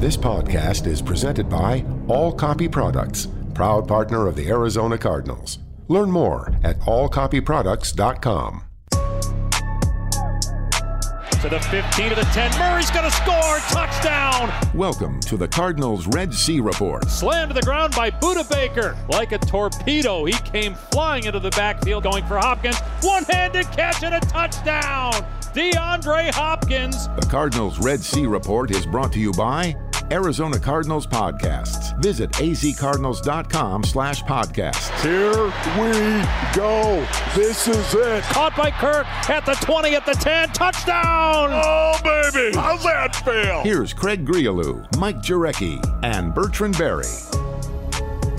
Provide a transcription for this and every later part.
This podcast is presented by All Copy Products, proud partner of the Arizona Cardinals. Learn more at allcopyproducts.com. To the 15 to the 10. Murray's going to score. Touchdown. Welcome to the Cardinals Red Sea Report. Slammed to the ground by Budda Baker. Like a torpedo, he came flying into the backfield going for Hopkins. One handed catch and a touchdown. DeAndre Hopkins. The Cardinals Red Sea Report is brought to you by Arizona Cardinals Podcasts. Visit azcardinals.com slash podcasts. Here we go. This is it. Caught by Kirk at the 20, at the 10. Touchdown! Oh, baby. How's that feel? Here's Craig Grialou, Mike Jurecki, and Bertrand Berry.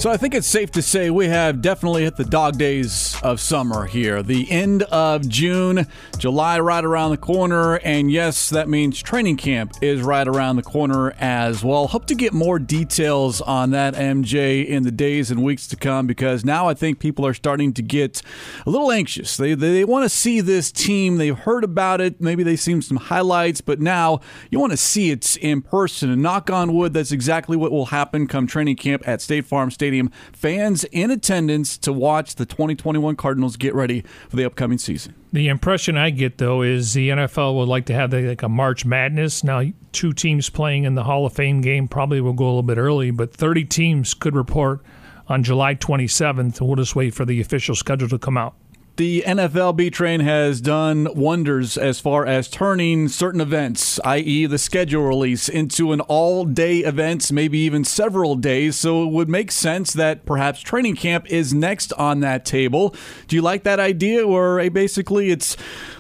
So I think it's safe to say we have definitely hit the dog days of summer here. The end of June, July right around the corner, and yes, that means training camp is right around the corner as well. Hope to get more details on that MJ in the days and weeks to come because now I think people are starting to get a little anxious. They they, they want to see this team. They've heard about it, maybe they've seen some highlights, but now you want to see it in person. And knock on wood, that's exactly what will happen come training camp at State Farm Stadium. Fans in attendance to watch the 2021 Cardinals get ready for the upcoming season. The impression I get though is the NFL would like to have like a March Madness. Now, two teams playing in the Hall of Fame game probably will go a little bit early, but 30 teams could report on July 27th. We'll just wait for the official schedule to come out the NFL B train has done wonders as far as turning certain events, i.e., the schedule release, into an all day event, maybe even several days. So it would make sense that perhaps training camp is next on that table. Do you like that idea, or eh, basically it's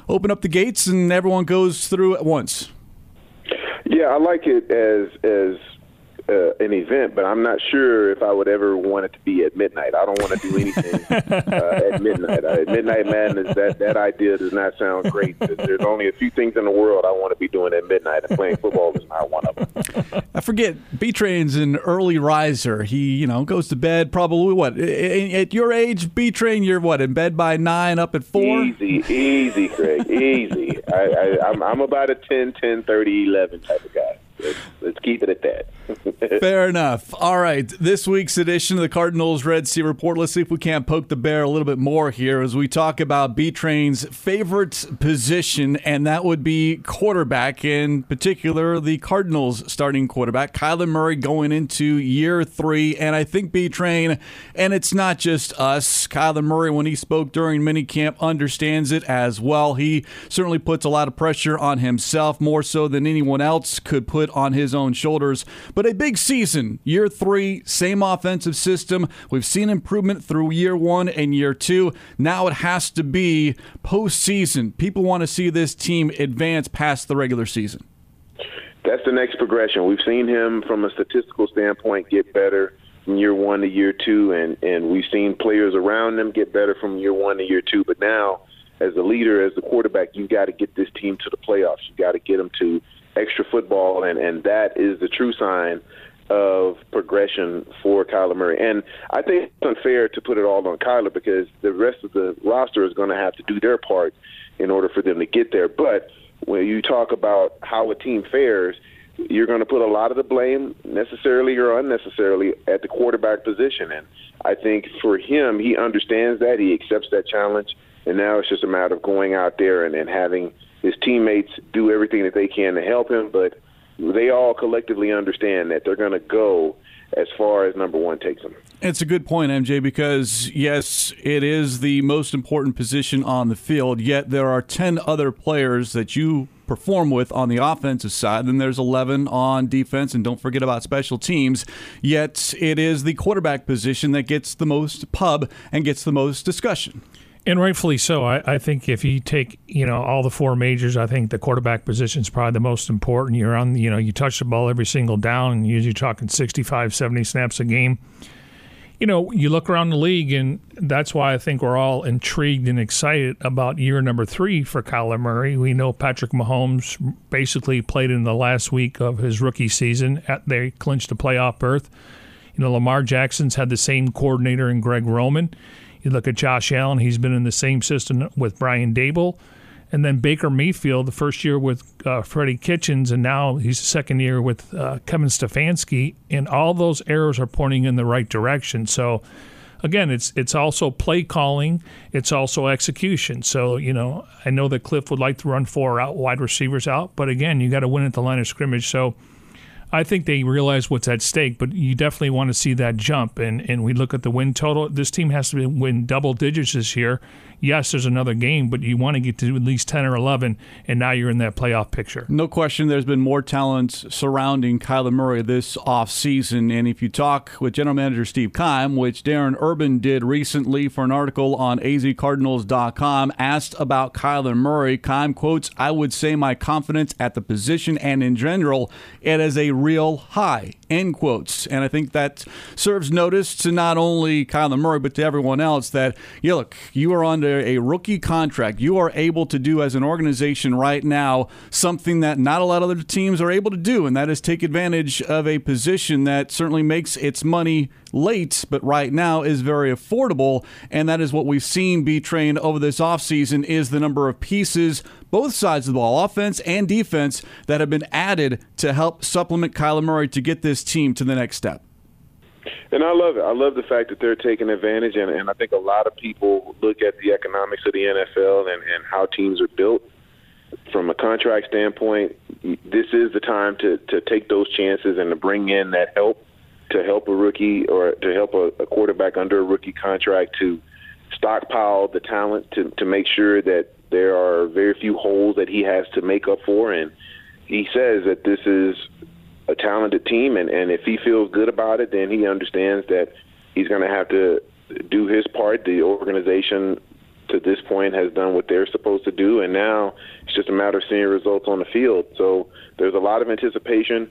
open up the gates and everyone goes through at once? Yeah, I like it as as uh, an event, but I'm not sure if I would ever want it to be at midnight. I don't want to do anything uh, at midnight. Uh, midnight madness, that that idea does not sound great. There's only a few things in the world I want to be doing at midnight, and playing football is not one of them. I forget. B Train's an early riser. He, you know, goes to bed probably what at your age. B Train, you're what in bed by nine, up at four. Easy, easy, Craig, easy. I, I, I'm I'm about a 10, 10, 30, 11 type of guy. Let's, let's keep it at that. Fair enough. All right. This week's edition of the Cardinals Red Sea Report. Let's see if we can't poke the bear a little bit more here as we talk about B Train's favorite position, and that would be quarterback, in particular, the Cardinals starting quarterback, Kyler Murray, going into year three. And I think B Train, and it's not just us, Kyler Murray, when he spoke during minicamp, understands it as well. He certainly puts a lot of pressure on himself, more so than anyone else could put on his own shoulders. But a big season, year three, same offensive system. We've seen improvement through year one and year two. Now it has to be postseason. People want to see this team advance past the regular season. That's the next progression. We've seen him from a statistical standpoint get better from year one to year two, and, and we've seen players around him get better from year one to year two. But now, as a leader, as the quarterback, you've got to get this team to the playoffs. You've got to get them to extra football, and, and that is the true sign of progression for Kyler Murray. And I think it's unfair to put it all on Kyler because the rest of the roster is going to have to do their part in order for them to get there. But when you talk about how a team fares, you're going to put a lot of the blame, necessarily or unnecessarily, at the quarterback position. And I think for him, he understands that, he accepts that challenge, and now it's just a matter of going out there and, and having – his teammates do everything that they can to help him, but they all collectively understand that they're going to go as far as number one takes them. It's a good point, MJ, because yes, it is the most important position on the field, yet there are 10 other players that you perform with on the offensive side. Then there's 11 on defense, and don't forget about special teams. Yet it is the quarterback position that gets the most pub and gets the most discussion. And rightfully so. I, I, think if you take, you know, all the four majors, I think the quarterback position is probably the most important. You're on, you know, you touch the ball every single down, and usually talking 65, 70 snaps a game. You know, you look around the league, and that's why I think we're all intrigued and excited about year number three for Kyler Murray. We know Patrick Mahomes basically played in the last week of his rookie season. At, they clinched a playoff berth. You know, Lamar Jackson's had the same coordinator in Greg Roman. You look at Josh Allen; he's been in the same system with Brian Daboll. And then Baker Mayfield, the first year with uh, Freddie Kitchens, and now he's the second year with uh, Kevin Stefanski, and all those arrows are pointing in the right direction. So, again, it's it's also play calling, it's also execution. So, you know, I know that Cliff would like to run four out wide receivers out, but again, you got to win at the line of scrimmage. So, I think they realize what's at stake, but you definitely want to see that jump. And and we look at the win total. This team has to win double digits this year yes, there's another game, but you want to get to at least 10 or 11, and now you're in that playoff picture. No question, there's been more talent surrounding Kyler Murray this offseason. And if you talk with General Manager Steve Keim, which Darren Urban did recently for an article on azcardinals.com, asked about Kyler Murray, Keim quotes, I would say my confidence at the position and in general, it is a real high, end quotes. And I think that serves notice to not only Kyler Murray, but to everyone else that, yeah, look, you are under a rookie contract, you are able to do as an organization right now something that not a lot of other teams are able to do, and that is take advantage of a position that certainly makes its money late, but right now is very affordable. And that is what we've seen be trained over this offseason is the number of pieces, both sides of the ball, offense and defense, that have been added to help supplement Kyler Murray to get this team to the next step. And I love it. I love the fact that they're taking advantage, and, and I think a lot of people look at the economics of the NFL and, and how teams are built. From a contract standpoint, this is the time to, to take those chances and to bring in that help to help a rookie or to help a, a quarterback under a rookie contract to stockpile the talent to, to make sure that there are very few holes that he has to make up for. And he says that this is a talented team, and, and if he feels good about it, then he understands that he's going to have to do his part. The organization to this point has done what they're supposed to do, and now it's just a matter of seeing results on the field. So there's a lot of anticipation,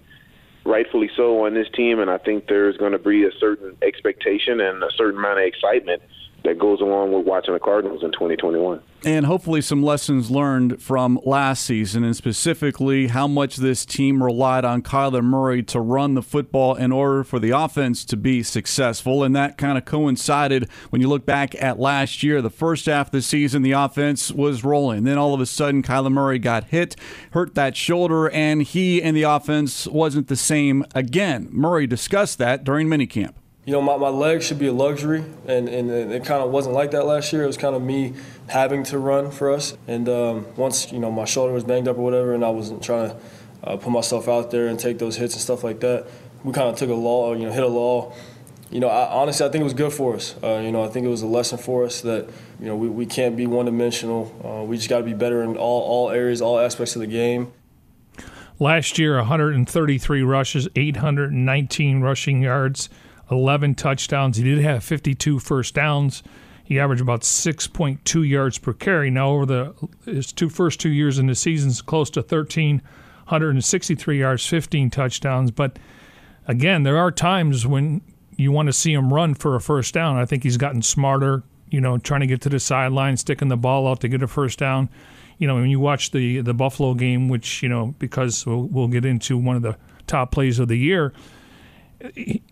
rightfully so, on this team, and I think there's going to be a certain expectation and a certain amount of excitement that goes along with watching the Cardinals in 2021 and hopefully some lessons learned from last season, and specifically how much this team relied on Kyler Murray to run the football in order for the offense to be successful. And that kind of coincided when you look back at last year. The first half of the season, the offense was rolling. Then all of a sudden, Kyler Murray got hit, hurt that shoulder, and he and the offense wasn't the same again. Murray discussed that during minicamp you know, my, my legs should be a luxury, and, and it kind of wasn't like that last year. It was kind of me having to run for us. And um, once, you know, my shoulder was banged up or whatever, and I wasn't trying to uh, put myself out there and take those hits and stuff like that, we kind of took a law, you know, hit a law. You know, I, honestly, I think it was good for us. Uh, you know, I think it was a lesson for us that, you know, we, we can't be one dimensional. Uh, we just got to be better in all, all areas, all aspects of the game. Last year, 133 rushes, 819 rushing yards. 11 touchdowns. He did have 52 first downs. He averaged about 6.2 yards per carry. Now, over the his two first two years in the seasons, close to 1,363 yards, 15 touchdowns. But again, there are times when you want to see him run for a first down. I think he's gotten smarter, you know, trying to get to the sideline, sticking the ball out to get a first down. You know, when you watch the the Buffalo game, which you know, because we'll, we'll get into one of the top plays of the year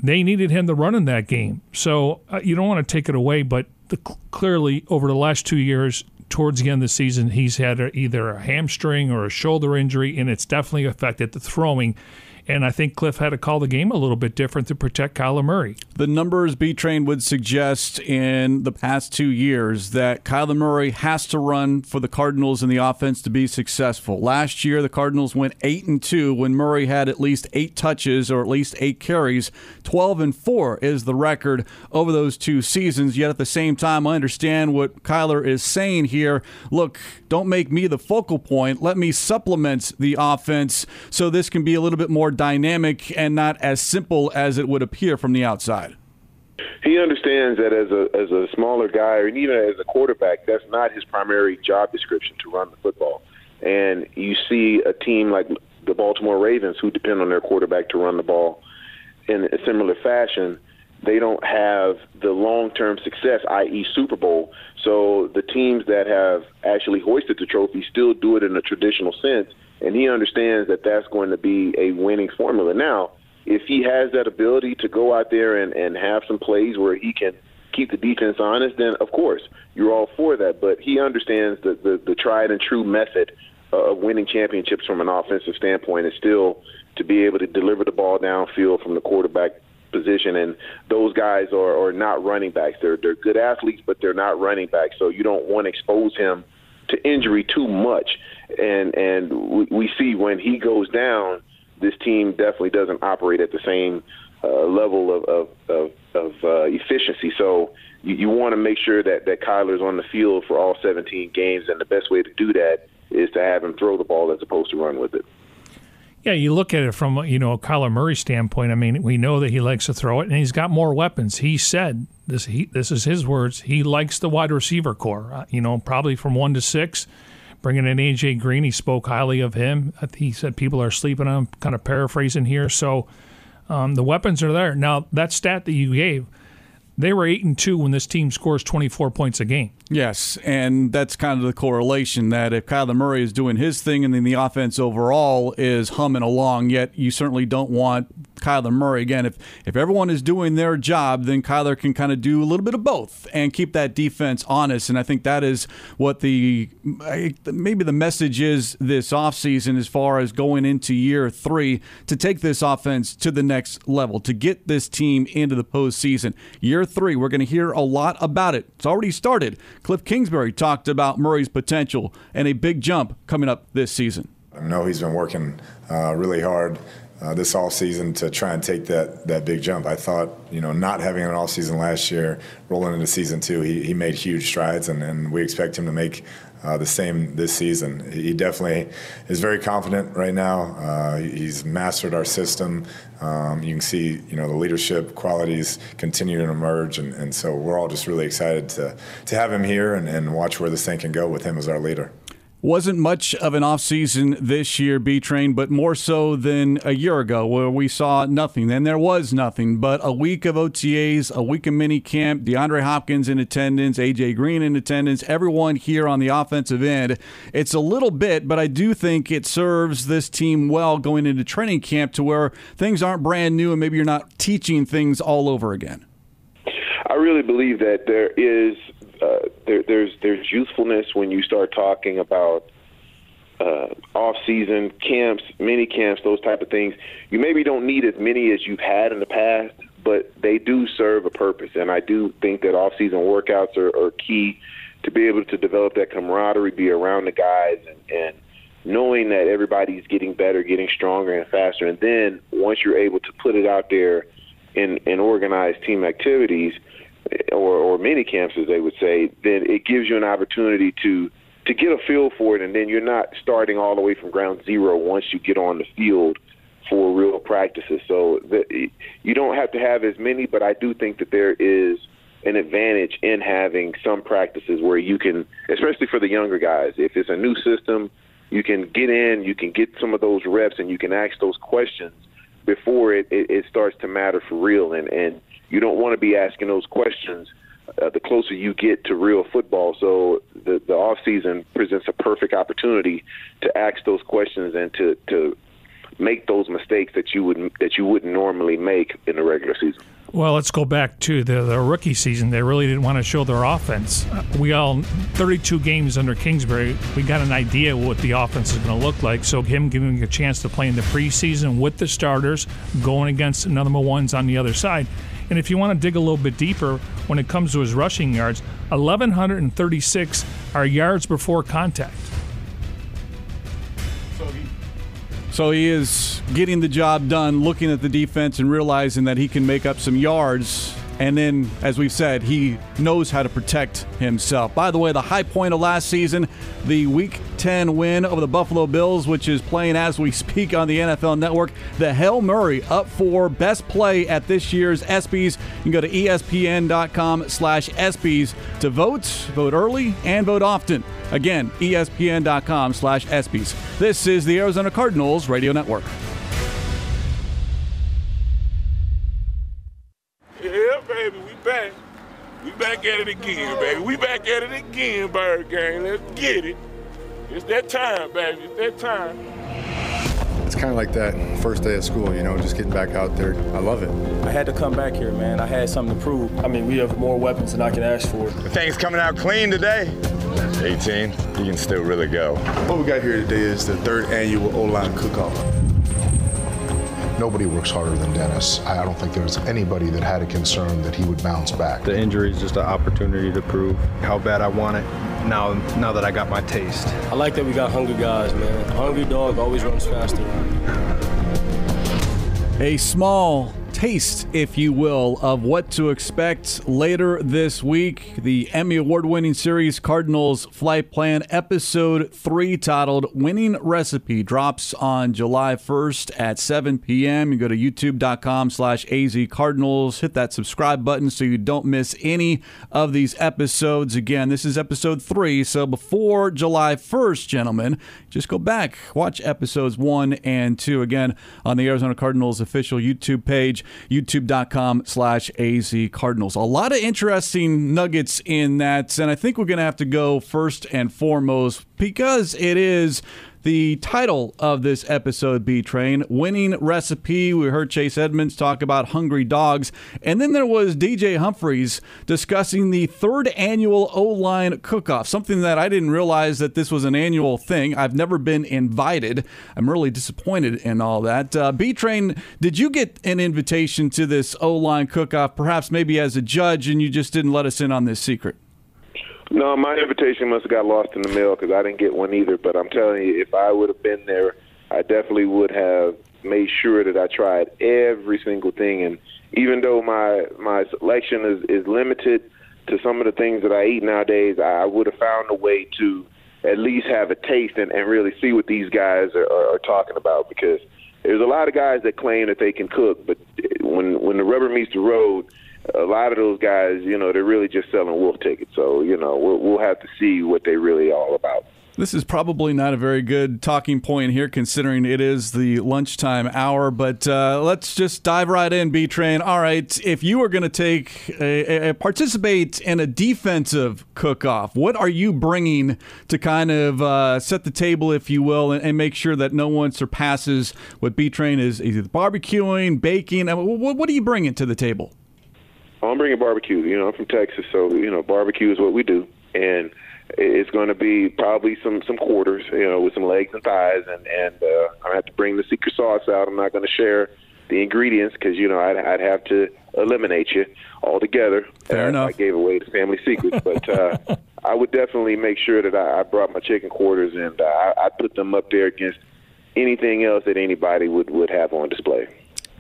they needed him to run in that game. So uh, you don't want to take it away, but the, clearly over the last two years, towards the end of the season, he's had either a hamstring or a shoulder injury, and it's definitely affected the throwing. And I think Cliff had to call the game a little bit different to protect Kyler Murray. The numbers B Train would suggest in the past two years that Kyler Murray has to run for the Cardinals in the offense to be successful. Last year, the Cardinals went eight and two when Murray had at least eight touches or at least eight carries. Twelve and four is the record over those two seasons. Yet at the same time, I understand what Kyler is saying here. Look, don't make me the focal point. Let me supplement the offense so this can be a little bit more dynamic and not as simple as it would appear from the outside. He understands that as a as a smaller guy, or even as a quarterback, that's not his primary job description to run the football. And you see a team like the Baltimore Ravens, who depend on their quarterback to run the ball in a similar fashion. They don't have the long term success, i.e., Super Bowl. So the teams that have actually hoisted the trophy still do it in a traditional sense and he understands that that's going to be a winning formula. Now, if he has that ability to go out there and, and have some plays where he can keep the defense honest, then of course you're all for that. But he understands the the, the tried and true method of winning championships from an offensive standpoint is still to be able to deliver the ball downfield from the quarterback position, and those guys are, are not running backs. They're they're good athletes, but they're not running backs. So you don't want to expose him to injury too much. And and we, we see when he goes down, this team definitely doesn't operate at the same uh, level of of, of, of uh, efficiency. So you, you want to make sure that that Kyler's on the field for all 17 games, and the best way to do that is to have him throw the ball as opposed to run with it. Yeah, you look at it from you know a Kyler Murray standpoint. I mean, we know that he likes to throw it, and he's got more weapons. He said this. He, this is his words. He likes the wide receiver corps. Uh, you know, probably from one to six. Bringing in AJ Green, he spoke highly of him. He said people are sleeping on him. Kind of paraphrasing here. So um, the weapons are there. Now that stat that you gave, they were eight and two when this team scores twenty four points a game. Yes, and that's kind of the correlation that if Kyler Murray is doing his thing and then the offense overall is humming along, yet you certainly don't want Kyler Murray. Again, if, if everyone is doing their job, then Kyler can kind of do a little bit of both and keep that defense honest. And I think that is what the maybe the message is this offseason as far as going into year three to take this offense to the next level, to get this team into the postseason. Year three, we're going to hear a lot about it. It's already started. Cliff Kingsbury talked about Murray's potential and a big jump coming up this season. I know he's been working uh, really hard uh, this off season to try and take that that big jump. I thought, you know, not having an off season last year, rolling into season two, he, he made huge strides, and, and we expect him to make uh, the same this season. He definitely is very confident right now. Uh, he's mastered our system. Um, you can see, you know, the leadership qualities continue to emerge, and, and so we're all just really excited to to have him here and, and watch where this thing can go with him as our leader. Wasn't much of an offseason this year, B Train, but more so than a year ago where we saw nothing. Then there was nothing, but a week of OTAs, a week of mini camp, DeAndre Hopkins in attendance, AJ Green in attendance, everyone here on the offensive end. It's a little bit, but I do think it serves this team well going into training camp to where things aren't brand new and maybe you're not teaching things all over again. I really believe that there is uh, there, there's there's youthfulness when you start talking about uh, off-season camps, mini camps, those type of things. You maybe don't need as many as you've had in the past, but they do serve a purpose, and I do think that off-season workouts are, are key to be able to develop that camaraderie, be around the guys, and, and knowing that everybody's getting better, getting stronger and faster, and then once you're able to put it out there in in organized team activities or, or mini camps, as they would say, then it gives you an opportunity to to get a feel for it, and then you're not starting all the way from ground zero once you get on the field for real practices. So the, you don't have to have as many, but I do think that there is an advantage in having some practices where you can, especially for the younger guys, if it's a new system, you can get in, you can get some of those reps, and you can ask those questions before it, it, it starts to matter for real. And, and you don't want to be asking those questions uh, the closer you get to real football. So the the off season presents a perfect opportunity to ask those questions and to to make those mistakes that you would that you wouldn't normally make in the regular season. Well, let's go back to the, the rookie season. They really didn't want to show their offense. We all 32 games under Kingsbury. We got an idea what the offense is going to look like. So him giving a chance to play in the preseason with the starters, going against number ones on the other side and if you want to dig a little bit deeper when it comes to his rushing yards, 1,136 are yards before contact. So he is getting the job done, looking at the defense and realizing that he can make up some yards and then, as we've said, he knows how to protect himself. By the way, the high point of last season, the Week 10 win over the Buffalo Bills, which is playing as we speak on the NFL Network. The Hail Murray up for best play at this year's ESPYs. You can go to espn.com slash ESPYs to vote. Vote early and vote often. Again, espn.com slash ESPYs. This is the Arizona Cardinals Radio Network. At it again, baby. We back at it again, Bird Gang. Let's get it. It's that time, baby. It's that time. It's kind of like that first day of school, you know, just getting back out there. I love it. I had to come back here, man. I had something to prove. I mean, we have more weapons than I can ask for. The thing's coming out clean today. 18, you can still really go. What we got here today is the third annual O-line cook-off. Nobody works harder than Dennis. I don't think there's anybody that had a concern that he would bounce back. The injury is just an opportunity to prove how bad I want it now, now that I got my taste. I like that we got hungry guys, man. A hungry dog always runs faster. A small taste, if you will, of what to expect later this week. The Emmy Award winning series Cardinals Flight Plan, Episode 3, titled Winning Recipe, drops on July 1st at 7 p.m. You go to youtube.com slash azcardinals. Hit that subscribe button so you don't miss any of these episodes. Again, this is Episode 3, so before July 1st, gentlemen, just go back, watch Episodes 1 and 2 again on the Arizona Cardinals official YouTube page youtube.com slash az cardinals. A lot of interesting nuggets in that and i think we're going to have to go first and foremost because it is the title of this episode, B Train, Winning Recipe. We heard Chase Edmonds talk about hungry dogs. And then there was DJ Humphries discussing the third annual O line cook off, something that I didn't realize that this was an annual thing. I've never been invited. I'm really disappointed in all that. Uh, B Train, did you get an invitation to this O line cook off, perhaps maybe as a judge, and you just didn't let us in on this secret? No, my invitation must have got lost in the mail because I didn't get one either. But I'm telling you, if I would have been there, I definitely would have made sure that I tried every single thing. And even though my my selection is is limited to some of the things that I eat nowadays, I would have found a way to at least have a taste and, and really see what these guys are, are, are talking about. Because there's a lot of guys that claim that they can cook, but when when the rubber meets the road a lot of those guys, you know, they're really just selling wolf tickets. So, you know, we'll, we'll have to see what they really all about. This is probably not a very good talking point here, considering it is the lunchtime hour. But uh, let's just dive right in, B Train. All right, if you are going to take a, a, participate in a defensive cook-off, what are you bringing to kind of uh, set the table, if you will, and, and, make sure that no one surpasses what B Train is either barbecuing, baking? What, what are you bringing to the table? I'm bringing barbecue. You know, I'm from Texas, so you know, barbecue is what we do, and it's going to be probably some some quarters, you know, with some legs and thighs, and and uh, I have to bring the secret sauce out. I'm not going to share the ingredients because you know I'd, I'd have to eliminate you altogether. Fair uh, enough. I gave away the family secrets, but uh, I would definitely make sure that I, I brought my chicken quarters and uh, I, I put them up there against anything else that anybody would would have on display.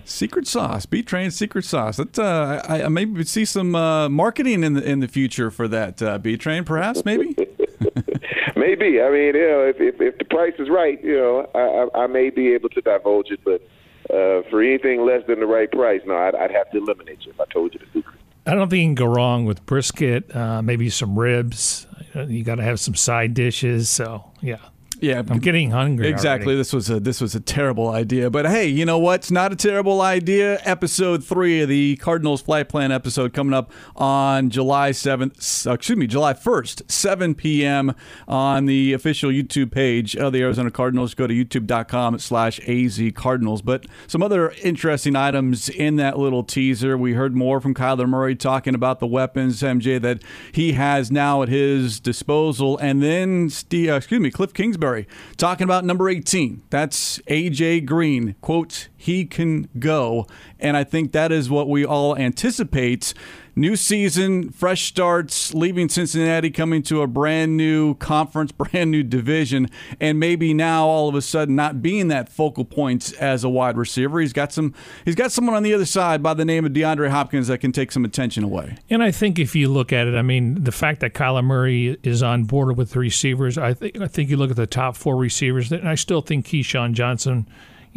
Secret sauce, B Train secret sauce. That uh, I, I maybe see some uh, marketing in the in the future for that uh, B Train, perhaps maybe. maybe. I mean, you know, if, if if the price is right, you know, I I, I may be able to divulge it, but uh, for anything less than the right price, no, I'd, I'd have to eliminate you if I told you the secret. I don't think you can go wrong with brisket, uh, maybe some ribs. You got to have some side dishes. So yeah, yeah, I'm getting hungry. Exactly. Already. This was a this was a terrible idea, but hey, you know what? It's not a terrible idea. Episode three of the Cardinals flight plan episode coming up on July seventh. Uh, excuse me, July first, seven p.m. on the official YouTube page of the Arizona Cardinals. Go to youtube.com/slash az Cardinals. But some other interesting items in that little teaser. We heard more from Kyler Murray talking about the weapons, MJ, that he has now at his disposal, and then Steve, uh, excuse me, Cliff Kingsbury talking about number 18. That's AJ Green. Quote, he can go. And I think that is what we all anticipate new season, fresh starts, leaving Cincinnati, coming to a brand new conference, brand new division, and maybe now all of a sudden not being that focal point as a wide receiver. He's got some. He's got someone on the other side by the name of DeAndre Hopkins that can take some attention away. And I think if you look at it, I mean, the fact that Kyler Murray is on board with the receivers, I think I think you look at the top four receivers, and I still think KeeSean Johnson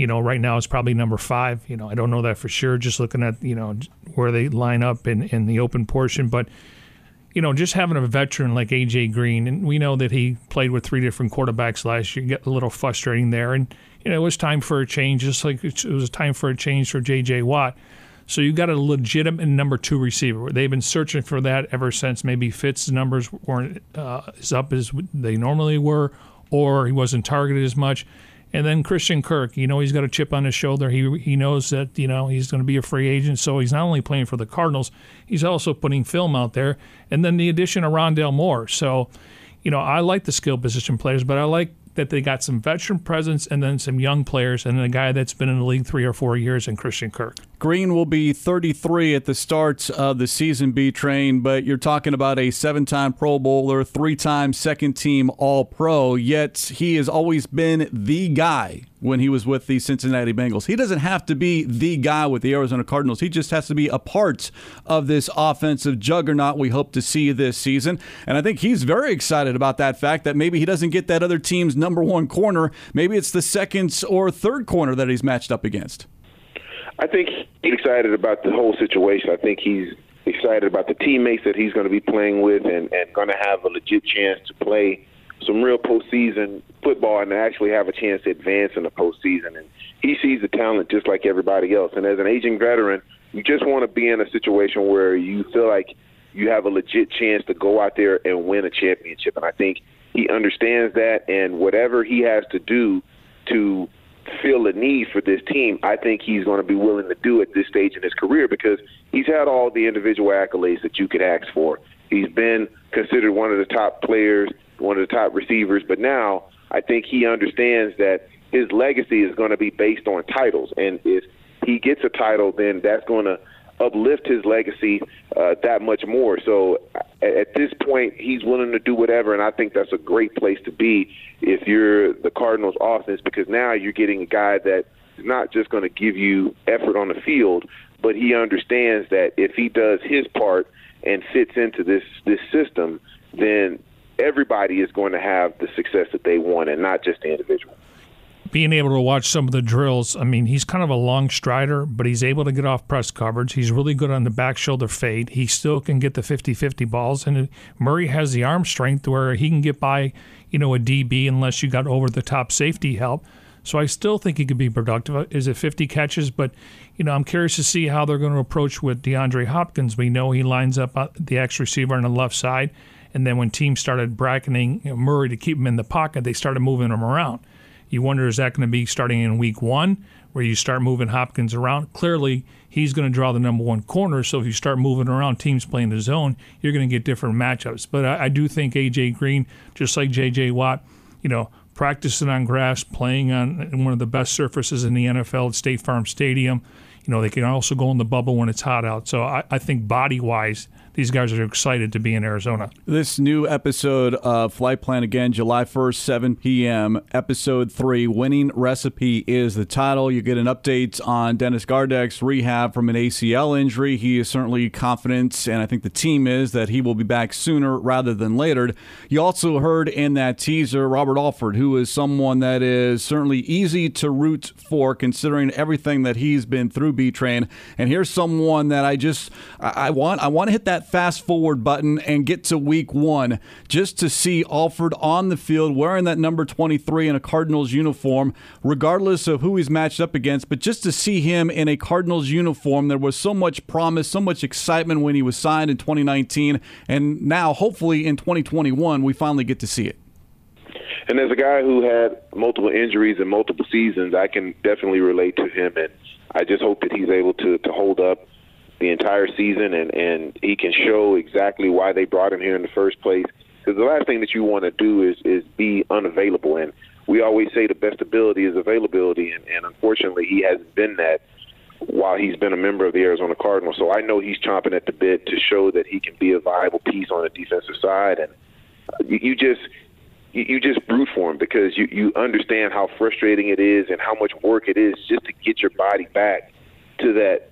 you know, right now it's probably number five. You know, I don't know that for sure, just looking at, you know, where they line up in, in the open portion. But, you know, just having a veteran like A.J. Green, and we know that he played with three different quarterbacks last year, get a little frustrating there. And, you know, it was time for a change, just like it was time for a change for J.J. Watt. So you got a legitimate number two receiver. They've been searching for that ever since maybe Fitz' numbers weren't uh, as up as they normally were, or he wasn't targeted as much And then Christian Kirk, you know, he's got a chip on his shoulder. He he knows that you know he's going to be a free agent, so he's not only playing for the Cardinals, he's also putting film out there. And then the addition of Rondale Moore. So, you know, I like the skill position players, but I like that they got some veteran presence and then some young players, and a guy that's been in the league three or four years in Christian Kirk. Green will be 33 at the start of the season, B train, but you're talking about a seven time Pro Bowler, three time second team All Pro, yet he has always been the guy when he was with the Cincinnati Bengals. He doesn't have to be the guy with the Arizona Cardinals. He just has to be a part of this offensive juggernaut we hope to see this season. And I think he's very excited about that fact that maybe he doesn't get that other team's number one corner. Maybe it's the second or third corner that he's matched up against. I think he's excited about the whole situation. I think he's excited about the teammates that he's going to be playing with and, and going to have a legit chance to play some real postseason football and actually have a chance to advance in the postseason. And he sees the talent just like everybody else. And as an aging veteran, you just want to be in a situation where you feel like you have a legit chance to go out there and win a championship. And I think he understands that. And whatever he has to do to feel the need for this team, I think he's going to be willing to do at this stage in his career because he's had all the individual accolades that you could ask for. He's been considered one of the top players, one of the top receivers, but now I think he understands that his legacy is going to be based on titles, and if he gets a title, then that's going to uplift his legacy uh, that much more. So at, this point, he's willing to do whatever, and I think that's a great place to be if you're the Cardinals offense because now you're getting a guy that is not just going to give you effort on the field, but he understands that if he does his part and fits into this this system, then everybody is going to have the success that they want, and not just the individual being able to watch some of the drills, I mean, he's kind of a long strider, but he's able to get off press coverage. He's really good on the back shoulder fade. He still can get the 50 50 balls. And Murray has the arm strength where he can get by, you know, a DB unless you got over the top safety help. So I still think he could be productive. Uh, is it 50 catches? But, you know, I'm curious to see how they're going to approach with DeAndre Hopkins. We know he lines up uh, the X receiver on the left side. And then when teams started bracketing Murray to keep him in the pocket, they started moving him around. You wonder is that going to be starting in week one, where you start moving Hopkins around? Clearly, he's going to draw the number one corner. So if you start moving around teams playing the zone, you're going to get different matchups. But I, I do think AJ Green, just like JJ Watt, you know, practicing on grass, playing on one of the best surfaces in the NFL, at State Farm Stadium. You know, they can also go in the bubble when it's hot out. So I, I think body wise, these guys are excited to be in Arizona. This new episode of Flight Plan again, July 1st, 7 p.m. Episode 3, Winning Recipe is the title. You get an update on Dennis Gardeck's rehab from an ACL injury. He is certainly confident, and I think the team is, that he will be back sooner rather than later. You also heard in that teaser Robert Alford, who is someone that is certainly easy to root for considering everything that he's been through B Train. And here's someone that I just I want I want to hit that that fast forward button and get to week one just to see Alford on the field wearing that number 23 in a Cardinals uniform, regardless of who he's matched up against. But just to see him in a Cardinals uniform, there was so much promise, so much excitement when he was signed in 2019. And now, hopefully, in 2021, we finally get to see it. And as a guy who had multiple injuries and multiple seasons, I can definitely relate to him. And I just hope that he's able to, to hold up the entire season, and and he can show exactly why they brought him here in the first place. Because the last thing that you want to do is is be unavailable, and we always say the best ability is availability, and, and unfortunately, he hasn't been that while he's been a member of the Arizona Cardinals. So I know he's chomping at the bit to show that he can be a viable piece on the defensive side, and uh, you, you just you, just root for him because you you understand how frustrating it is and how much work it is just to get your body back to that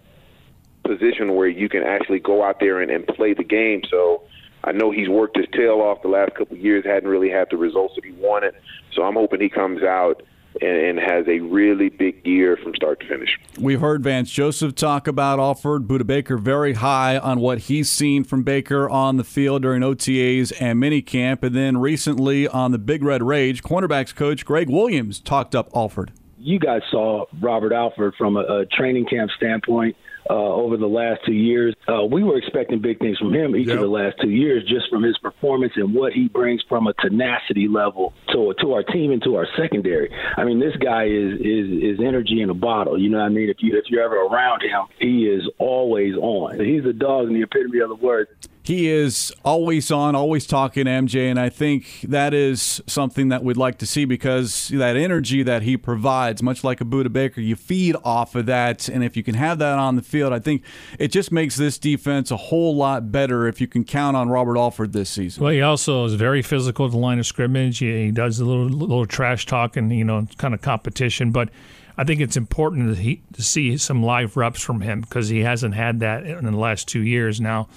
position where you can actually go out there and, and play the game. So I know he's worked his tail off the last couple of years, hadn't really had the results that he wanted. So I'm hoping he comes out and, and has a really big year from start to finish. We've heard Vance Joseph talk about Alford Budda Baker very high on what he's seen from Baker on the field during OTAs and minicamp. And then recently on the Big Red Rage, cornerbacks coach Greg Williams talked up Alford. You guys saw Robert Alford from a, a training camp standpoint uh, over the last two years. Uh, we were expecting big things from him each yep. of the last two years, just from his performance and what he brings from a tenacity level to to our team and to our secondary. I mean, this guy is is is energy in a bottle. You know what I mean? If you if you're ever around him, he is always on. He's a dog in the epitome of the word he is always on, always talking MJ, and I think that is something that we'd like to see because that energy that he provides, much like a Budda Baker, you feed off of that, and if you can have that on the field, I think it just makes this defense a whole lot better if you can count on Robert Alford this season. Well, he also is very physical at the line of scrimmage. He does a little little trash talk and you know kind of competition, but. I think it's important to see some live reps from him because he hasn't had that in the last two years now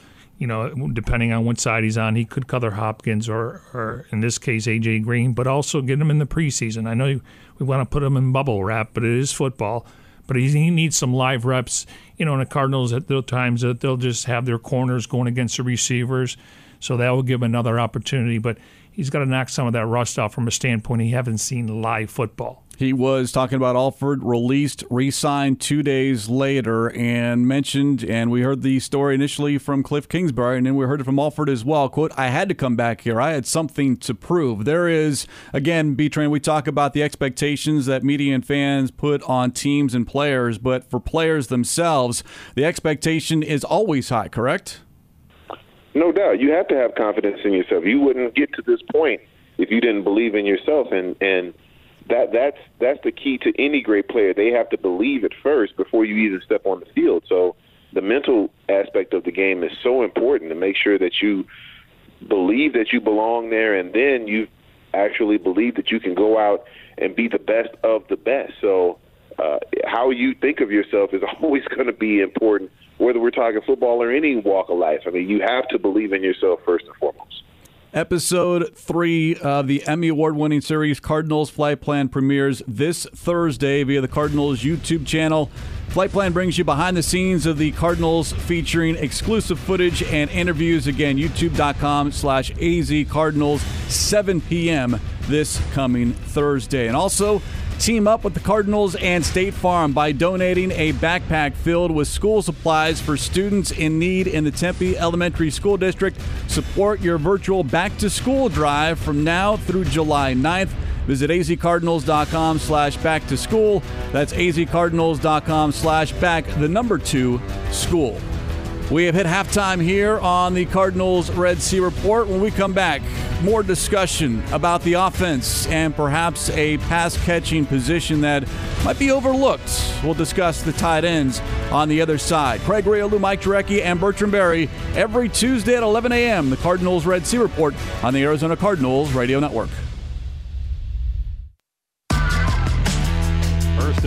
you know, depending on what side he's on, he could cover Hopkins or, or in this case, AJ Green, but also get him in the preseason. I know we want to put him in bubble wrap, but it is football. But he needs some live reps. You know, in the Cardinals, at the times that they'll just have their corners going against the receivers, so that will give him another opportunity. But he's got to knock some of that rust off from a standpoint he haven't seen live football. He was talking about Alford released, re signed two days later, and mentioned, and we heard the story initially from Cliff Kingsbury, and then we heard it from Alford as well. Quote, I had to come back here. I had something to prove. There is, again, B Train, we talk about the expectations that media and fans put on teams and players, but for players themselves, the expectation is always high, correct? No doubt. You have to have confidence in yourself. You wouldn't get to this point if you didn't believe in yourself and, and that that's that's the key to any great player. They have to believe it first before you even step on the field. So the mental aspect of the game is so important to make sure that you believe that you belong there, and then you actually believe that you can go out and be the best of the best. So uh, how you think of yourself is always going to be important, whether we're talking football or any walk of life. I mean, you have to believe in yourself first and foremost. Episode three of the Emmy Award winning series Cardinals Flight Plan premieres this Thursday via the Cardinals YouTube channel. Flight Plan brings you behind the scenes of the Cardinals featuring exclusive footage and interviews. Again, youtube.com slash AZ Cardinals, 7 p.m. this coming Thursday. And also, Team up with the Cardinals and State Farm by donating a backpack filled with school supplies for students in need in the Tempe Elementary School District. Support your virtual back to school drive from now through July 9th. Visit azcardinals.com slash back to school. That's azcardinals.com slash back the number two school. We have hit halftime here on the Cardinals Red Sea Report. When we come back, more discussion about the offense and perhaps a pass catching position that might be overlooked. We'll discuss the tight ends on the other side. Craig Grialou, Mike Jurecki, and Bertrand Berry every Tuesday at 11 a.m. The Cardinals Red Sea Report on the Arizona Cardinals Radio Network.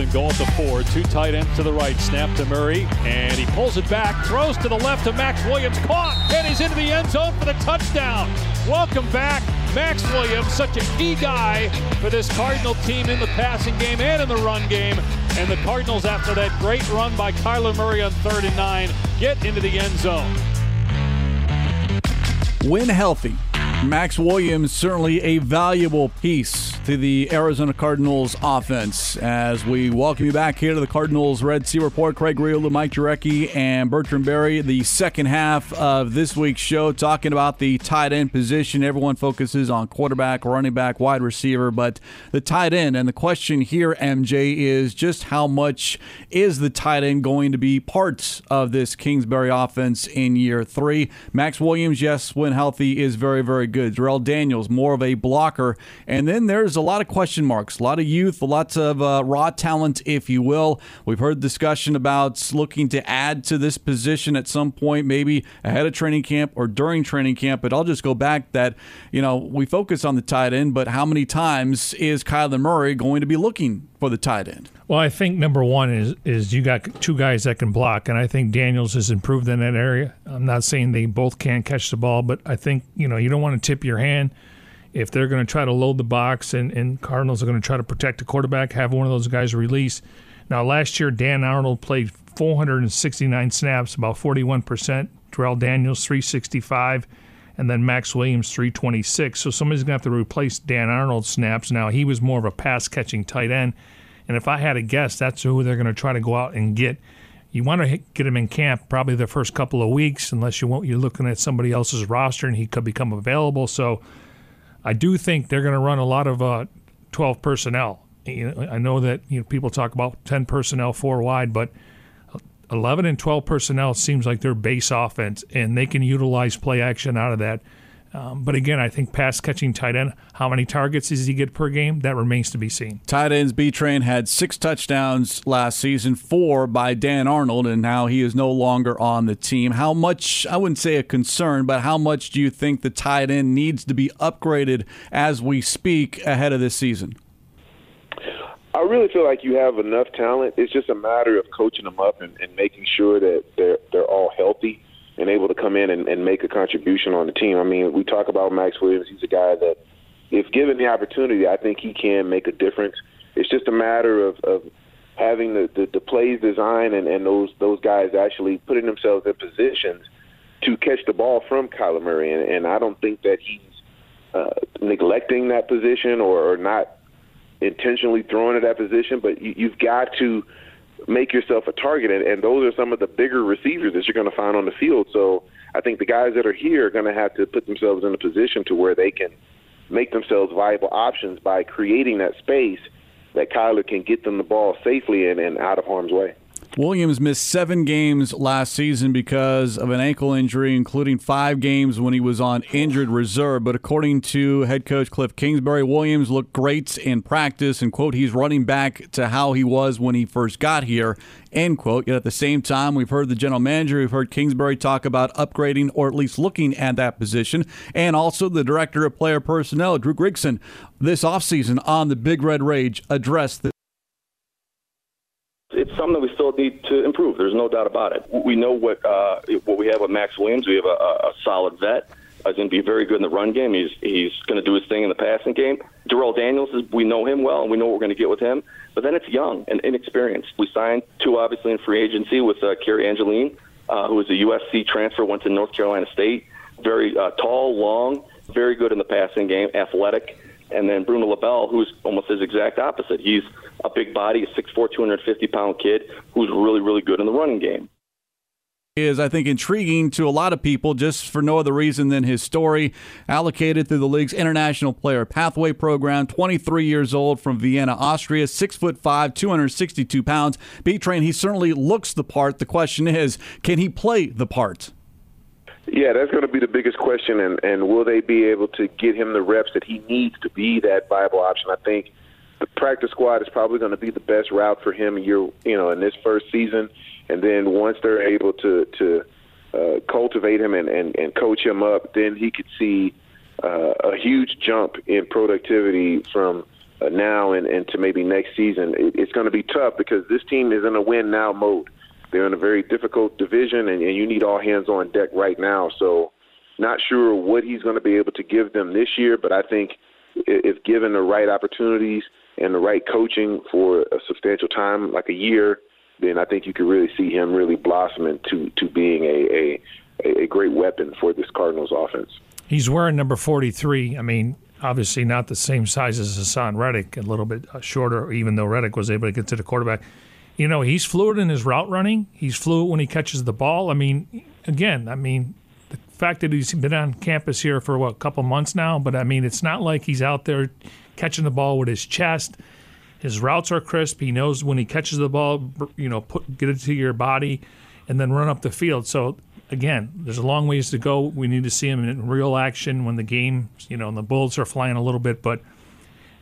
And goal at the four. Two tight ends to the right. Snap to Murray. And he pulls it back. Throws to the left to Maxx Williams. Caught. And he's into the end zone for the touchdown. Welcome back, Maxx Williams. Such a key guy for this Cardinal team in the passing game and in the run game. And the Cardinals, after that great run by Kyler Murray on third and nine, get into the end zone. When healthy, Maxx Williams certainly a valuable piece to the Arizona Cardinals offense. As we welcome you back here to the Cardinals Red Sea Report, Craig Grialou, Mike Jurecki, and Bertrand Berry. The second half of this week's show, talking about the tight end position. Everyone focuses on quarterback, running back, wide receiver, but the tight end. And the question here, MJ, is just how much is the tight end going to be part of this Kingsbury offense in year three? Maxx Williams, yes, when healthy, is very, very very good. Darrell Daniels, more of a blocker. And then there's a lot of question marks, a lot of youth, lots of uh, raw talent, if you will. We've heard discussion about looking to add to this position at some point, maybe ahead of training camp or during training camp. But I'll just go back that, you know, we focus on the tight end, but how many times is Kyler Murray going to be looking for the tight end? Well, I think number one is is you got two guys that can block, and I think Daniels has improved in that area. I'm not saying they both can't catch the ball, but I think you know you don't want to tip your hand if they're going to try to load the box, and, and Cardinals are going to try to protect the quarterback. Have one of those guys release. Now, last year Dan Arnold played 469 snaps, about 41 percent. Darrell Daniels 365 and then Maxx Williams 326. So somebody's going to have to replace Dan Arnold's snaps. Now, he was more of a pass catching tight end. And if I had to guess, that's who they're going to try to go out and get. you want to get him in camp probably the first couple of weeks, unless you want you're looking at somebody else's roster and he could become available. So I do think they're going to run a lot of uh, 12 personnel. I know that you know people talk about 10 personnel four wide, but 11 and 12 personnel seems like their base offense, and they can utilize play action out of that. Um, but again, I think pass catching tight end, how many targets does he get per game? That remains to be seen. Tight ends B Train had six touchdowns last season, four by Dan Arnold, and now he is no longer on the team. How much, I wouldn't say a concern, but how much do you think the tight end needs to be upgraded as we speak ahead of this season? I really feel like you have enough talent. It's just a matter of coaching them up and, and making sure that they're they're all healthy and able to come in and, and make a contribution on the team. I mean, we talk about Maxx Williams. He's a guy that, if given the opportunity, I think he can make a difference. It's just a matter of, of having the, the, the plays designed and, and those those guys actually putting themselves in positions to catch the ball from Kyler Murray. And, and I don't think that he's uh, neglecting that position or, or not intentionally throwing at that position, but you, you've got to make yourself a target, and, and those are some of the bigger receivers that you're going to find on the field. So I think the guys that are here are going to have to put themselves in a position to where they can make themselves viable options by creating that space that Kyler can get them the ball safely and, and out of harm's way. Williams missed seven games last season because of an ankle injury, including five games when he was on injured reserve. But according to head coach Cliff Kingsbury, Williams looked great in practice and, quote, he's running back to how he was when he first got here, end quote. Yet at the same time, we've heard the general manager, we've heard Kingsbury talk about upgrading or at least looking at that position, and also the director of player personnel, Drew Grigson, this offseason on the Big Red Rage addressed the it's something that we still need to improve. There's no doubt about it. We know what uh, what we have with Maxx Williams. We have a, a solid vet. He's going to be very good in the run game. He's he's going to do his thing in the passing game. Darrell Daniels is we know him well, and we know what we're going to get with him. But then it's young and inexperienced. We signed two obviously in free agency with uh, Cary Angeline, uh, who was a USC transfer, went to North Carolina State. Very uh, tall, long, very good in the passing game, athletic and then Bruno Labelle, who's almost his exact opposite. He's a big body, a 6'4", 250 pound kid who's really, really good in the running game is, I think, intriguing to a lot of people just for no other reason than his story. Allocated through the league's International Player Pathway Program, 23 years old from Vienna, Austria, 6 foot 5, 262 pounds. B Train, he certainly looks the part. The question is, can he play the part? Yeah, that's going to be the biggest question, and and will they be able to get him the reps that he needs to be that viable option? I think the practice squad is probably going to be the best route for him. Year, you know, in this first season, and then once they're able to to uh, cultivate him and, and and coach him up, then he could see uh, a huge jump in productivity from uh, now and, and to maybe next season. It, it's going to be tough because this team is in a win now mode. They're in a very difficult division, and, and you need all hands on deck right now. So, not sure what he's going to be able to give them this year, but I think if given the right opportunities and the right coaching for a substantial time, like a year, then I think you could really see him really blossoming to to being a a, a great weapon for this Cardinals offense. He's wearing number 43. I mean, obviously not the same size as Haason Reddick, a little bit uh, shorter, even though Reddick was able to get to the quarterback you know, he's fluid in his route running. He's fluid when he catches the ball. I mean, again, I mean, the fact that he's been on campus here for what a couple months now, but I mean, it's not like he's out there catching the ball with his chest. His routes are crisp. He knows when he catches the ball, you know, put get it to your body, and then run up the field. So again, there's a long ways to go. We need to see him in real action when the game, you know, and the bullets are flying a little bit, but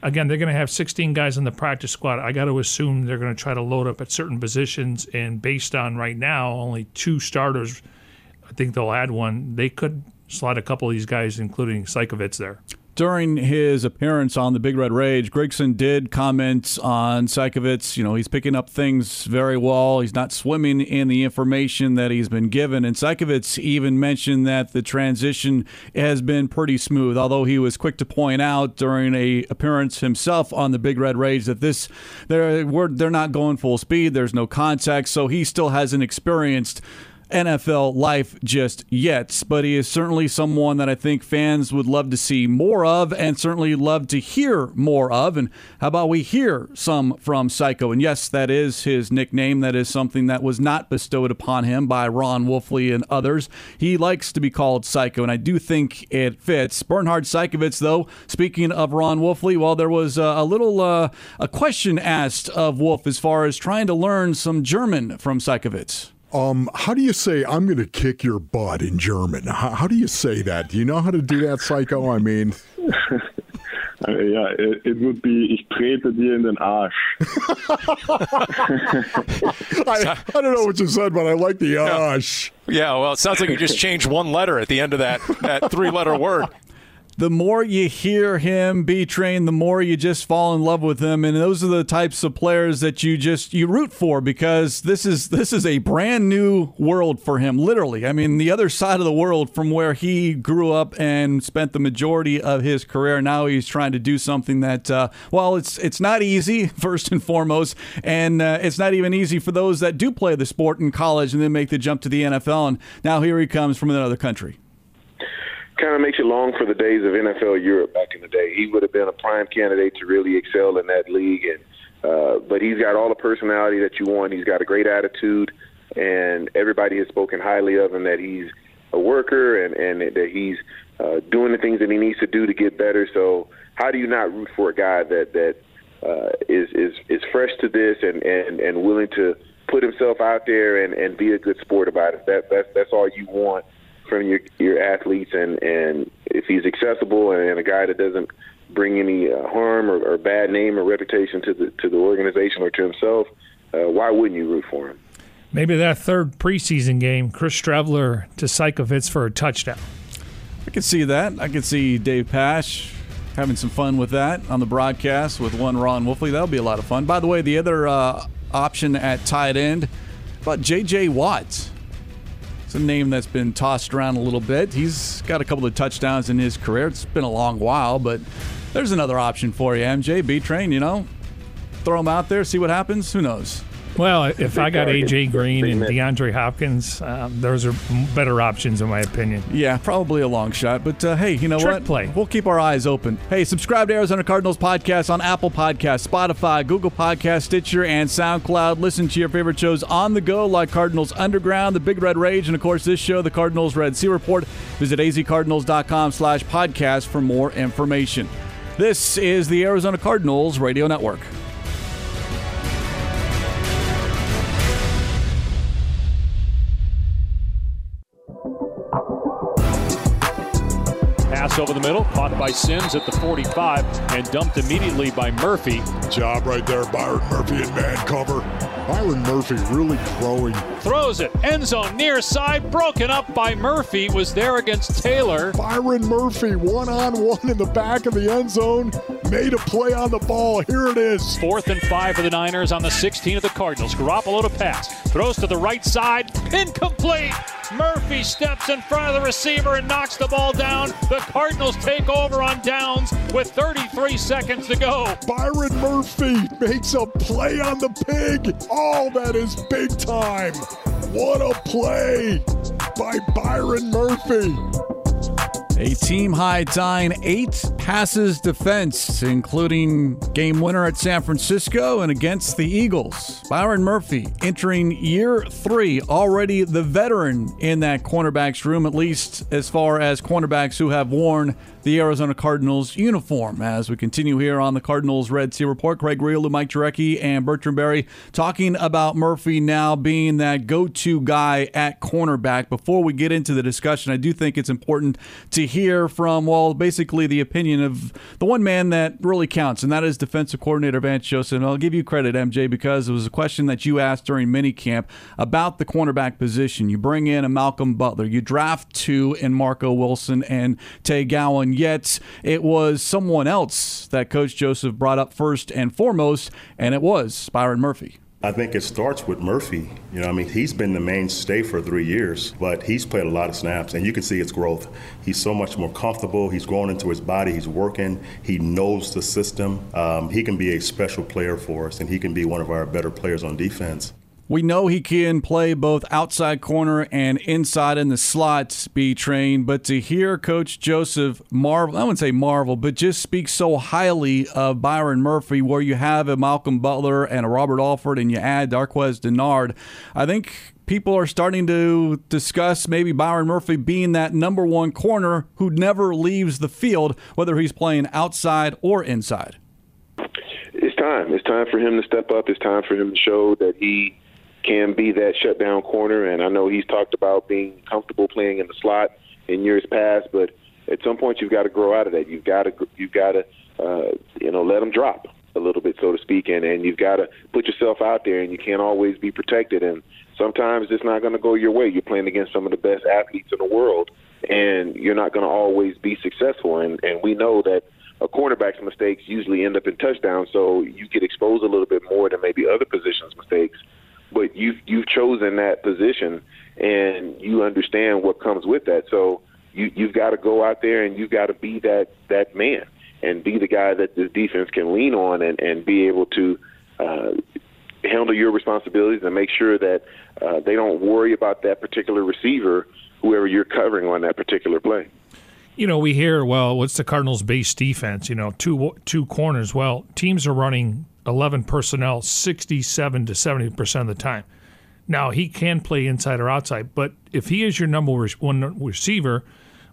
again, they're going to have 16 guys in the practice squad. I got to assume they're going to try to load up at certain positions. And based on right now, only two starters, I think they'll add one. They could slide a couple of these guys, including Seikovits, there during his appearance on the Big Red Rage, Grigson did comment on Seikovits. You know, he's picking up things very well. He's not swimming in the information that he's been given. And Seikovits even mentioned that the transition has been pretty smooth, although he was quick to point out during a appearance himself on the Big Red Rage that this they're they're not going full speed. There's no contact, so he still hasn't experienced NFL life just yet, but he is certainly someone that I think fans would love to see more of and certainly love to hear more of. And how about we hear some from Psycho? And yes, that is his nickname. That is something that was not bestowed upon him by Ron Wolfley and others. He likes to be called Psycho, and I do think it fits. Bernhard Seikovits, though, speaking of Ron Wolfley, well, there was uh, a little uh, a question asked of Wolf as far as trying to learn some German from Seikovits. Um, how do you say "I'm going to kick your butt" in German? How, how, do you say that? Do you know how to do that, Psycho? I mean, yeah, it, it, would be "Ich trete dir in den Arsch." I, I, don't know what you said, but I like the "Arsch." Yeah, well, it sounds like you just changed one letter at the end of that that three-letter word the more you hear him be trained, the more you just fall in love with him. And those are the types of players that you just you root for because this is this is a brand new world for him, literally. I mean, the other side of the world from where he grew up and spent the majority of his career. Now he's trying to do something that, uh, well, it's it's not easy first and foremost, and uh, it's not even easy for those that do play the sport in college and then make the jump to the NFL. And now here he comes from another country kind of makes you long for the days of NFL Europe back in the day. He would have been a prime candidate to really excel in that league, and uh, but he's got all the personality that you want. He's got a great attitude, and everybody has spoken highly of him. That he's a worker and and that he's uh, doing the things that he needs to do to get better. So how do you not root for a guy that that uh, is is is fresh to this and and and willing to put himself out there and and be a good sport about it? That that's that's all you want from your your athletes, and and if he's accessible and, and a guy that doesn't bring any uh, harm or, or bad name or reputation to the to the organization or to himself, uh, why wouldn't you root for him? Maybe that third preseason game, Chris Streveler to Seikovits for a touchdown. I can see that. I can see Dave Pash having some fun with that on the broadcast with one Ron Wolfley. That'll be a lot of fun. By the way, the other uh, option at tight end, but J.J. Watts it's a name that's been tossed around a little bit. He's got a couple of touchdowns in his career. It's been a long while, but there's another option for you, MJ. B train, you know, throw him out there, see what happens. Who knows? Well, if I got AJ Green and DeAndre Hopkins, um, those are better options in my opinion. Yeah, probably a long shot, but uh, hey, you know Trick what? Play. We'll keep our eyes open. Hey, subscribe to Arizona Cardinals podcast on Apple Podcast, Spotify, Google Podcast, Stitcher, and SoundCloud. Listen to your favorite shows on the go, like Cardinals Underground, The Big Red Rage, and of course this show, The Cardinals Red Sea Report. Visit azcardinals.com/podcast for more information. This is the Arizona Cardinals Radio Network. Over the middle, caught by Sims at the 45 and dumped immediately by Murphy. Job right there, Byron Murphy in man cover. Byron Murphy really growing. Throws it, end zone near side, broken up by Murphy. Was there against Taylor. Byron Murphy, one on one in the back of the end zone, made a play on the ball. Here it is. Fourth and five for the Niners on the 16 of the Cardinals. Garoppolo to pass, throws to the right side, incomplete. Murphy steps in front of the receiver and knocks the ball down. The Cardinals take over on downs with 33 seconds to go. Byron Murphy makes a play on the pig. Oh, that is big time. What a play by Byron Murphy. A team high tying eight passes defense, including game winner at San Francisco and against the Eagles. Byron Murphy entering year three, already the veteran in that cornerbacks room, at least as far as cornerbacks who have worn the Arizona Cardinals uniform. As we continue here on the Cardinals Red Sea Report, Craig Grialou, Mike Jurecki, and Bertrand Berry talking about Murphy now being that go to guy at cornerback. Before we get into the discussion, I do think it's important to hear from, well, basically the opinion of the one man that really counts, and that is defensive coordinator Vance Joseph. And I'll give you credit, MJ, because it was a question that you asked during minicamp about the cornerback position. You bring in a Malcolm Butler, you draft two in Marco Wilson and Tay Gowan yet it was someone else that Coach Joseph brought up first and foremost, and it was Byron Murphy. I think it starts with Murphy. You know, I mean, he's been the mainstay for three years, but he's played a lot of snaps, and you can see its growth. He's so much more comfortable. He's growing into his body. He's working. He knows the system. Um, he can be a special player for us, and he can be one of our better players on defense. We know he can play both outside corner and inside in the slots, be trained, but to hear Coach Joseph marvel, I wouldn't say marvel, but just speak so highly of Byron Murphy, where you have a Malcolm Butler and a Robert Alford, and you add Darqueze Dennard, I think people are starting to discuss maybe Byron Murphy being that number one corner who never leaves the field, whether he's playing outside or inside. It's time. It's time for him to step up. It's time for him to show that he can be that shutdown corner. And I know he's talked about being comfortable playing in the slot in years past, but at some point you've got to grow out of that. You've got to you've got to uh, you know let him drop a little bit, so to speak, and and you've got to put yourself out there, and you can't always be protected. And sometimes it's not going to go your way. You're playing against some of the best athletes in the world, and you're not going to always be successful. And and we know that a cornerback's mistakes usually end up in touchdowns, so you get exposed a little bit more than maybe other positions' mistakes. But you've you've chosen that position, and you understand what comes with that. So you you've got to go out there and you've got to be that that man and be the guy that the defense can lean on and and be able to. Uh, handle your responsibilities and make sure that uh, they don't worry about that particular receiver, whoever you're covering on that particular play. You know, we hear, well, what's the Cardinals' base defense? You know, two two corners. Well, teams are running 11 personnel 67 to 70 percent of the time. Now he can play inside or outside, but if he is your number one receiver,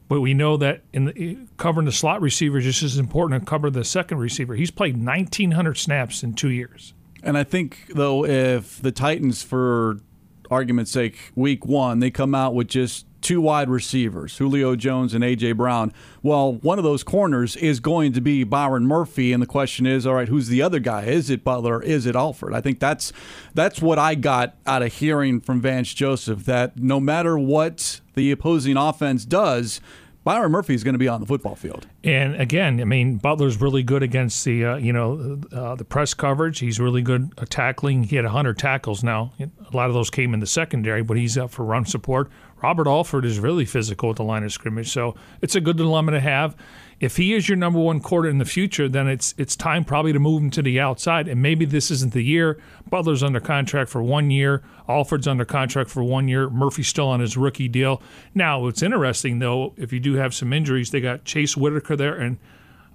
but we know that in the, covering the slot receiver is just as important to cover the second receiver. He's played 1,900 snaps in two years. And I think though, if the Titans, for argument's sake, week one, they come out with just two wide receivers, Julio Jones and A.J. Brown. Well, one of those corners is going to be Byron Murphy, and the question is, all right, who's the other guy? Is it Butler? Is it Alford? I think that's that's what I got out of hearing from Vance Joseph that no matter what the opposing offense does, Byron Murphy is going to be on the football field. And again, I mean, Butler's really good against the uh, you know uh, the press coverage. He's really good at tackling. He had 100 tackles now. A lot of those came in the secondary, but he's up for run support. Robert Alford is really physical at the line of scrimmage, so it's a good dilemma to have. If he is your number one quarter in the future, then it's it's time probably to move him to the outside. And maybe this isn't the year. Butler's under contract for one year. Alford's under contract for one year. Murphy's still on his rookie deal. Now, what's interesting though, if you do have some injuries, they got Chase Whitaker there and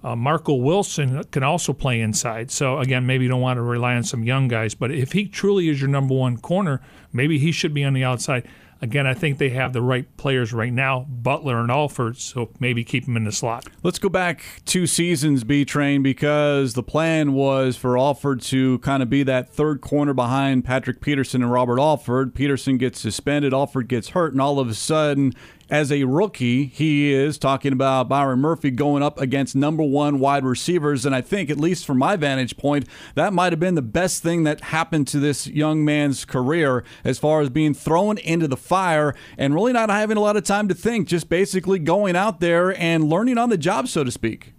uh, Marco Wilson can also play inside. So again, maybe you don't want to rely on some young guys, but if he truly is your number one corner, maybe he should be on the outside. Again, I think they have the right players right now, Butler and Alford, so maybe keep them in the slot. Let's go back two seasons, B Train, because the plan was for Alford to kind of be that third corner behind Patrick Peterson and Robert Alford. Peterson gets suspended, Alford gets hurt, and all of a sudden as a rookie, he is talking about Byron Murphy going up against number one wide receivers. And I think, at least from my vantage point, that might have been the best thing that happened to this young man's career as far as being thrown into the fire and really not having a lot of time to think, just basically going out there and learning on the job, so to speak.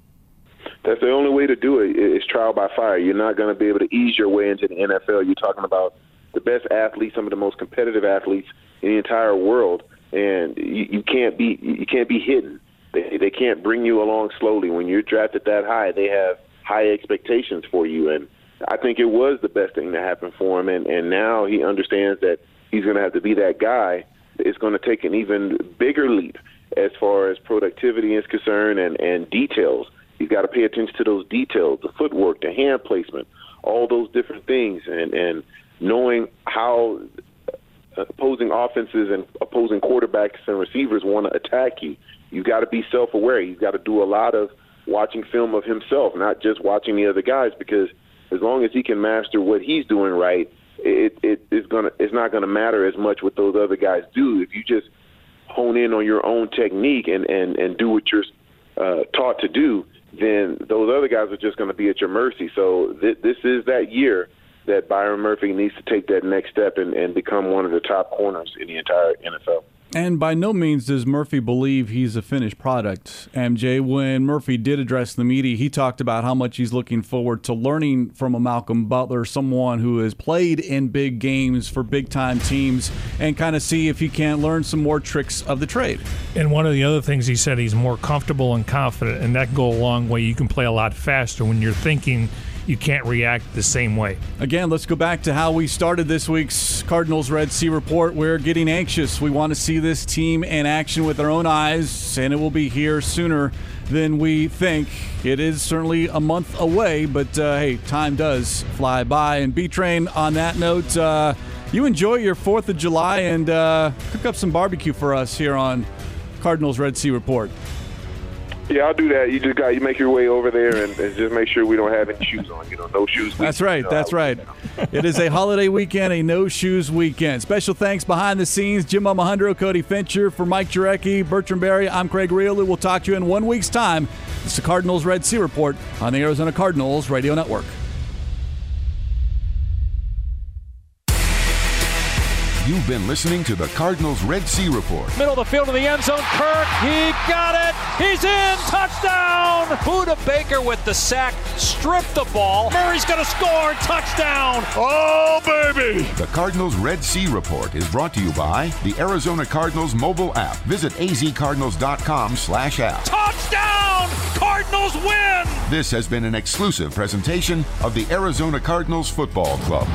That's the only way to do it is trial by fire. You're not going to be able to ease your way into the NFL. You're talking about the best athletes, some of the most competitive athletes in the entire world and you, you can't be you can't be hidden. They they can't bring you along slowly. When you're drafted that high, they have high expectations for you, and I think it was the best thing that happened for him. And and now he understands that he's going to have to be that guy. It's going to take an even bigger leap as far as productivity is concerned and and details. He's got to pay attention to those details, the footwork, the hand placement, all those different things, and and knowing how opposing offenses and opposing quarterbacks and receivers want to attack you. You've got to be self aware. You've got to do a lot of watching film of himself, not just watching the other guys, because as long as he can master what he's doing right, it, it is gonna it's not gonna matter as much what those other guys do. If you just hone in on your own technique and and and do what you're uh, taught to do, then those other guys are just going to be at your mercy. So th- this is that year that Byron Murphy needs to take that next step and, and become one of the top corners in the entire NFL. And by no means does Murphy believe he's a finished product. MJ, when Murphy did address the media, he talked about how much he's looking forward to learning from a Malcolm Butler, someone who has played in big games for big time teams, and kind of see if he can't learn some more tricks of the trade. And one of the other things he said, he's more comfortable and confident, and that can go a long way. You can play a lot faster when you're thinking you can't react the same way. Again, let's go back to how we started this week's Cardinals Red Sea report. We're getting anxious. We want to see this team in action with our own eyes, and it will be here sooner than we think. It is certainly a month away, but uh, hey, time does fly by. And B Train, on that note, uh, you enjoy your 4th of July and uh, cook up some barbecue for us here on Cardinals Red Sea Report. Yeah, I'll do that. You just got you make your way over there and, and just make sure we don't have any shoes on. You know, no shoes. That's right. That's right. it is a holiday weekend, a no shoes weekend. Special thanks behind the scenes, Jim Omahundro, Cody Fincher, for Mike Jurecki, Bertrand Berry. I'm Craig Real. We'll talk to you in one week's time. It's the Cardinals Red Sea Report on the Arizona Cardinals Radio Network. You've been listening to the Cardinals Red Sea Report. Middle of the field to the end zone. Kirk, he got it. He's in. Touchdown. Budda Baker with the sack. Stripped the ball. Murray's going to score. Touchdown. Oh, baby. The Cardinals Red Sea Report is brought to you by the Arizona Cardinals mobile app. Visit azcardinals.com slash app. Touchdown. Cardinals win. This has been an exclusive presentation of the Arizona Cardinals Football Club.